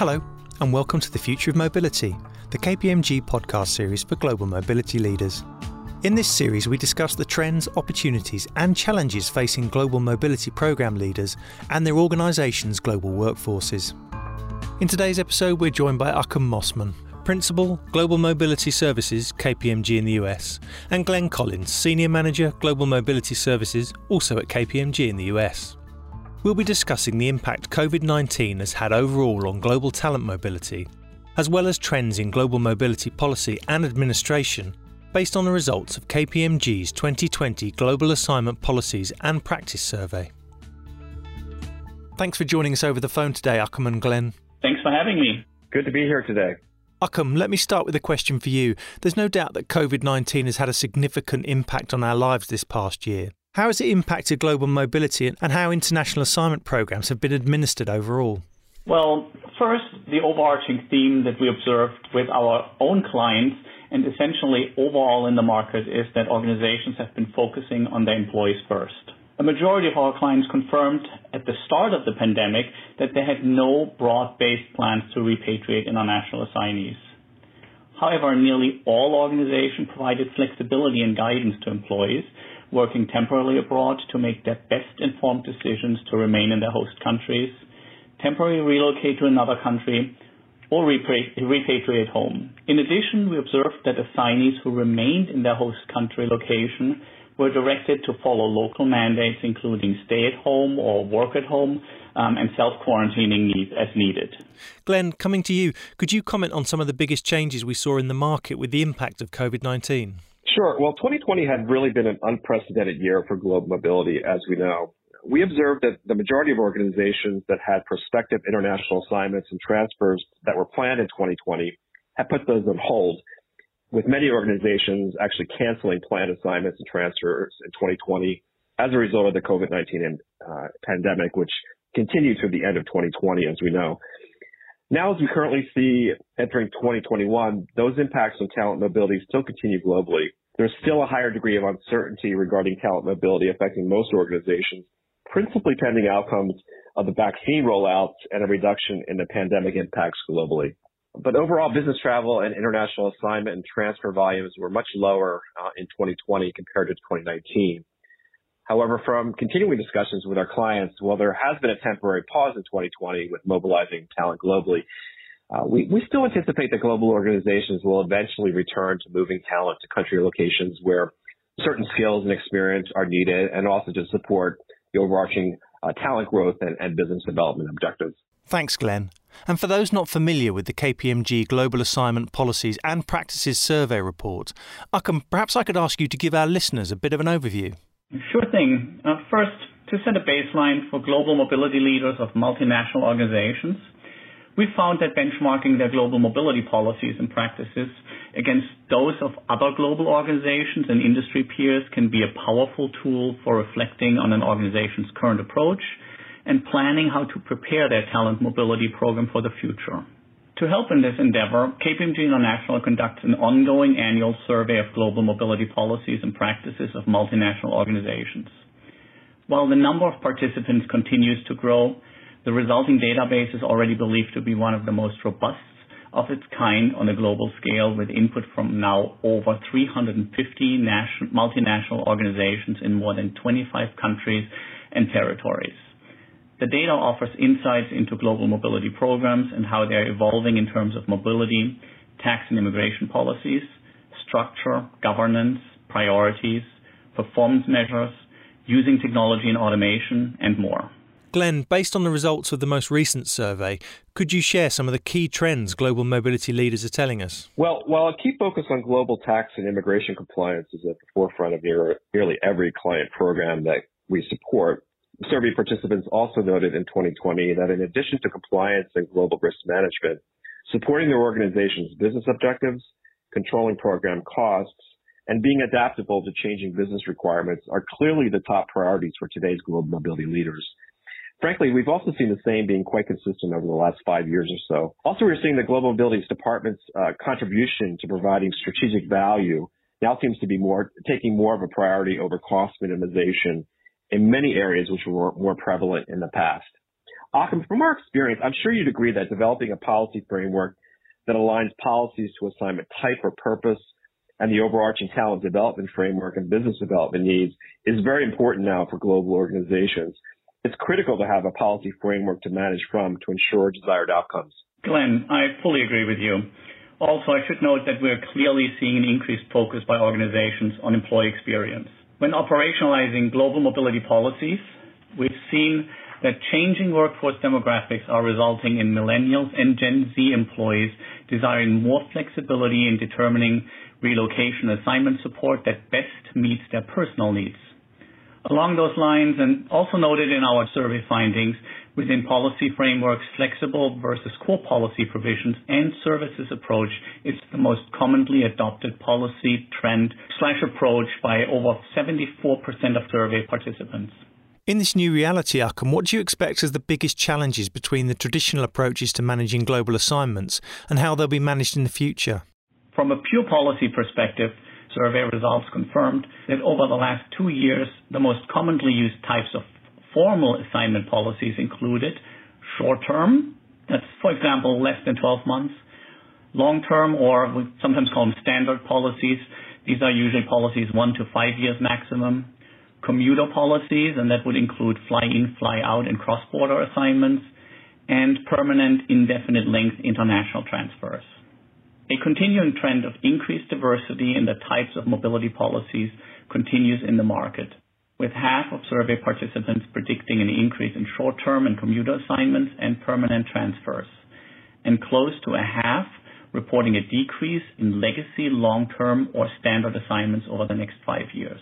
Hello, and welcome to the Future of Mobility, the KPMG podcast series for global mobility leaders. In this series, we discuss the trends, opportunities, and challenges facing global mobility program leaders and their organisations' global workforces. In today's episode, we're joined by Achim Mossmann, Principal, Global Mobility Services, KPMG in the US, and Glenn Collins, Senior Manager, Global Mobility Services, also at KPMG in the US. We'll be discussing the impact COVID 19 has had overall on global talent mobility, as well as trends in global mobility policy and administration based on the results of KPMG's 2020 Global Assignment Policies and Practice Survey. Thanks for joining us over the phone today, Achim and Glenn. Thanks for having me. Good to be here today. Achim, let me start with a question for you. There's no doubt that COVID 19 has had a significant impact on our lives this past year. How has it impacted global mobility and how international assignment programs have been administered overall? Well, first, the overarching theme that we observed with our own clients and essentially overall in the market is that organizations have been focusing on their employees first. A majority of our clients confirmed at the start of the pandemic that they had no broad-based plans to repatriate international assignees. However, nearly all organizations provided flexibility and guidance to employees working temporarily abroad to make their best informed decisions to remain in their host countries, temporarily relocate to another country, or repatriate home. In addition, we observed that assignees who remained in their host country location were directed to follow local mandates, including stay at home or work at home, um, and self quarantining as needed. Glenn, coming to you, could you comment on some of the biggest changes we saw in the market with the impact of COVID 19? Sure. Well, 2020 had really been an unprecedented year for global mobility, as we know we observed that the majority of organizations that had prospective international assignments and transfers that were planned in 2020 had put those on hold, with many organizations actually canceling planned assignments and transfers in 2020 as a result of the COVID-19 uh, pandemic, which continued through the end of 2020, as we know. Now, as we currently see entering 2021, those impacts on talent mobility still continue globally. There's still a higher degree of uncertainty regarding talent mobility affecting most organizations, principally pending outcomes of the vaccine rollouts and a reduction in the pandemic impacts globally. But overall, business travel and international assignment and transfer volumes were much lower uh, in 2020 compared to 2019. However, from continuing discussions with our clients, while there has been a temporary pause in 2020 with mobilizing talent globally, uh, we, we still anticipate that global organizations will eventually return to moving talent to country locations where certain skills and experience are needed and also to support the overarching uh, talent growth and, and business development objectives. Thanks, Glenn. And for those not familiar with the KPMG Global Assignment Policies and Practices Survey Report, perhaps I could ask you to give our listeners a bit of an overview. Thing. Uh, first, to set a baseline for global mobility leaders of multinational organizations, we found that benchmarking their global mobility policies and practices against those of other global organizations and industry peers can be a powerful tool for reflecting on an organization's current approach and planning how to prepare their talent mobility program for the future. To help in this endeavor, KPMG International conducts an ongoing annual survey of global mobility policies and practices of multinational organizations. While the number of participants continues to grow, the resulting database is already believed to be one of the most robust of its kind on a global scale with input from now over 350 multinational organizations in more than 25 countries and territories. The data offers insights into global mobility programs and how they're evolving in terms of mobility, tax and immigration policies, structure, governance, priorities, performance measures, using technology and automation, and more. Glenn, based on the results of the most recent survey, could you share some of the key trends global mobility leaders are telling us? Well, while a key focus on global tax and immigration compliance is at the forefront of nearly every client program that we support, survey participants also noted in 2020 that in addition to compliance and global risk management, supporting their organization's business objectives, controlling program costs, and being adaptable to changing business requirements are clearly the top priorities for today's global mobility leaders. Frankly, we've also seen the same being quite consistent over the last five years or so. Also, we're seeing the Global Mobility Department's uh, contribution to providing strategic value now seems to be more taking more of a priority over cost minimization in many areas which were more prevalent in the past. Achim, from our experience, I'm sure you'd agree that developing a policy framework that aligns policies to assignment type or purpose and the overarching talent development framework and business development needs is very important now for global organizations. It's critical to have a policy framework to manage from to ensure desired outcomes. Glenn, I fully agree with you. Also, I should note that we're clearly seeing an increased focus by organizations on employee experience. When operationalizing global mobility policies, we've seen that changing workforce demographics are resulting in millennials and Gen Z employees desiring more flexibility in determining relocation assignment support that best meets their personal needs. Along those lines, and also noted in our survey findings, within policy frameworks, flexible versus core policy provisions and services approach is the most commonly adopted policy trend slash approach by over 74% of survey participants. In this new reality, Achim, what do you expect as the biggest challenges between the traditional approaches to managing global assignments and how they'll be managed in the future? From a pure policy perspective, survey results confirmed that over the last two years, the most commonly used types of formal assignment policies included short-term, that's, for example, less than 12 months, long-term, or we sometimes call them standard policies. These are usually policies one to five years maximum. Commuter policies, and that would include fly-in, fly-out, and cross-border assignments, and permanent indefinite length international transfers. A continuing trend of increased diversity in the types of mobility policies continues in the market, with half of survey participants predicting an increase in short-term and commuter assignments and permanent transfers, and close to a half reporting a decrease in legacy long-term or standard assignments over the next five years.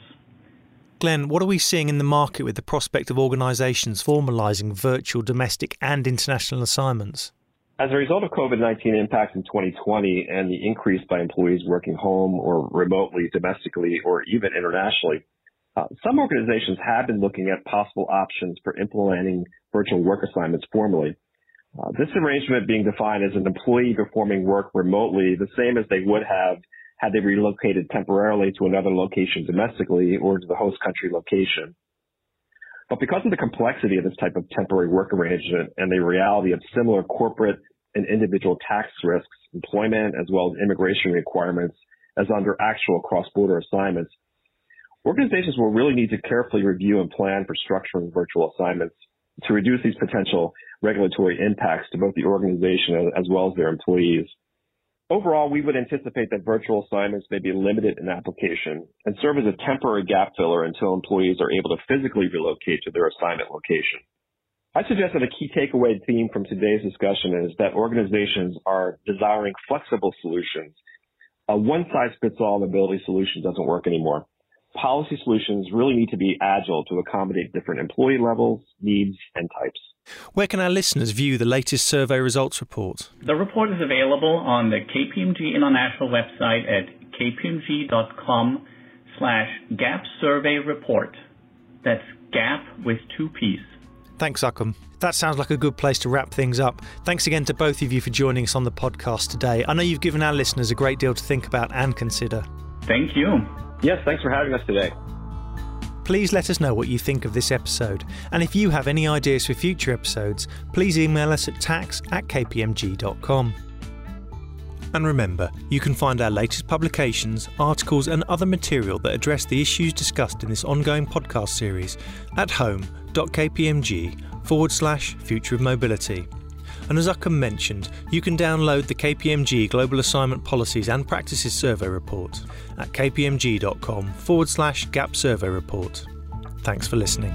Glenn, what are we seeing in the market with the prospect of organisations formalising virtual domestic and international assignments? As a result of COVID-19 impacts in 2020 and the increase by employees working home or remotely, domestically, or even internationally, uh, some organizations have been looking at possible options for implementing virtual work assignments formally. Uh, this arrangement being defined as an employee performing work remotely, the same as they would have had they relocated temporarily to another location domestically or to the host country location. But because of the complexity of this type of temporary work arrangement and the reality of similar corporate and individual tax risks, employment, as well as immigration requirements as under actual cross-border assignments, organizations will really need to carefully review and plan for structuring virtual assignments to reduce these potential regulatory impacts to both the organization as well as their employees. Overall, we would anticipate that virtual assignments may be limited in application and serve as a temporary gap filler until employees are able to physically relocate to their assignment location. I suggest that a key takeaway theme from today's discussion is that organizations are desiring flexible solutions. A one-size-fits-all mobility solution doesn't work anymore. Policy solutions really need to be agile to accommodate different employee levels, needs, and types. Where can our listeners view the latest survey results report? The report is available on the KPMG International website at kpmg.com slash gap survey report. That's gap with two P's. Thanks, Achim. That sounds like a good place to wrap things up. Thanks again to both of you for joining us on the podcast today. I know you've given our listeners a great deal to think about and consider. Thank you. Yes, thanks for having us today. Please let us know what you think of this episode. And if you have any ideas for future episodes, please email us at tax at kpmg.com. And remember, you can find our latest publications, articles, and other material that address the issues discussed in this ongoing podcast series at home.kpmg forward slash future of mobility. And as Achim mentioned, you can download the KPMG Global Assignment Policies and Practices Survey Report at kpmg.com forward slash gap survey report. Thanks for listening.